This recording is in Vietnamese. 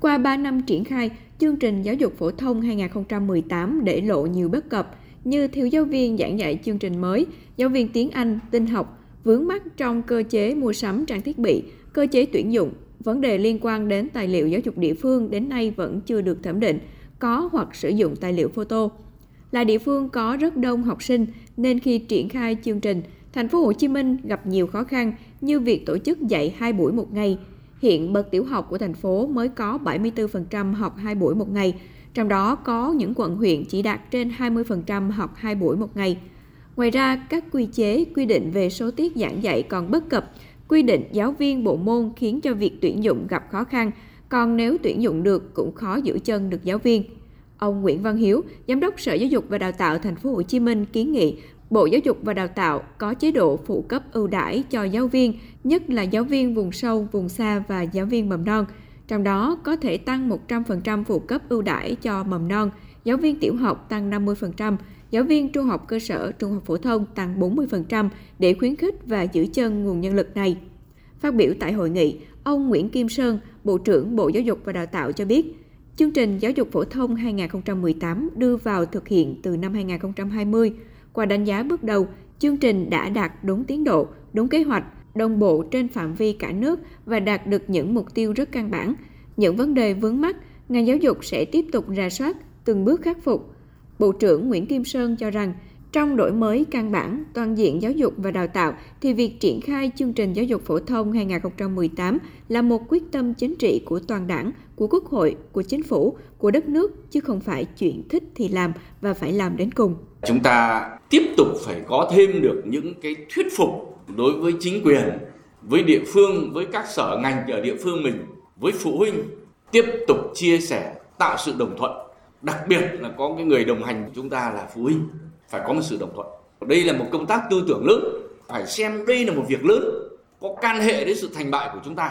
Qua 3 năm triển khai, chương trình giáo dục phổ thông 2018 để lộ nhiều bất cập như thiếu giáo viên giảng dạy chương trình mới, giáo viên tiếng Anh, tin học, vướng mắc trong cơ chế mua sắm trang thiết bị, cơ chế tuyển dụng, vấn đề liên quan đến tài liệu giáo dục địa phương đến nay vẫn chưa được thẩm định, có hoặc sử dụng tài liệu photo. Là địa phương có rất đông học sinh nên khi triển khai chương trình, thành phố Hồ Chí Minh gặp nhiều khó khăn như việc tổ chức dạy hai buổi một ngày. Hiện bậc tiểu học của thành phố mới có 74% học 2 buổi một ngày, trong đó có những quận huyện chỉ đạt trên 20% học 2 buổi một ngày. Ngoài ra, các quy chế, quy định về số tiết giảng dạy còn bất cập, quy định giáo viên bộ môn khiến cho việc tuyển dụng gặp khó khăn, còn nếu tuyển dụng được cũng khó giữ chân được giáo viên. Ông Nguyễn Văn Hiếu, Giám đốc Sở Giáo dục và Đào tạo Thành phố Hồ Chí Minh kiến nghị Bộ Giáo dục và Đào tạo có chế độ phụ cấp ưu đãi cho giáo viên, nhất là giáo viên vùng sâu, vùng xa và giáo viên mầm non. Trong đó có thể tăng 100% phụ cấp ưu đãi cho mầm non, giáo viên tiểu học tăng 50%, giáo viên trung học cơ sở, trung học phổ thông tăng 40% để khuyến khích và giữ chân nguồn nhân lực này. Phát biểu tại hội nghị, ông Nguyễn Kim Sơn, Bộ trưởng Bộ Giáo dục và Đào tạo cho biết, chương trình giáo dục phổ thông 2018 đưa vào thực hiện từ năm 2020. Qua đánh giá bước đầu, chương trình đã đạt đúng tiến độ, đúng kế hoạch, đồng bộ trên phạm vi cả nước và đạt được những mục tiêu rất căn bản. Những vấn đề vướng mắt, ngành giáo dục sẽ tiếp tục rà soát, từng bước khắc phục. Bộ trưởng Nguyễn Kim Sơn cho rằng, trong đổi mới căn bản, toàn diện giáo dục và đào tạo thì việc triển khai chương trình giáo dục phổ thông 2018 là một quyết tâm chính trị của toàn đảng, của Quốc hội, của chính phủ, của đất nước chứ không phải chuyện thích thì làm và phải làm đến cùng. Chúng ta tiếp tục phải có thêm được những cái thuyết phục đối với chính quyền, với địa phương, với các sở ngành ở địa phương mình, với phụ huynh tiếp tục chia sẻ, tạo sự đồng thuận. Đặc biệt là có cái người đồng hành của chúng ta là phụ huynh phải có một sự đồng thuận. Đây là một công tác tư tưởng lớn, phải xem đây là một việc lớn, có can hệ đến sự thành bại của chúng ta.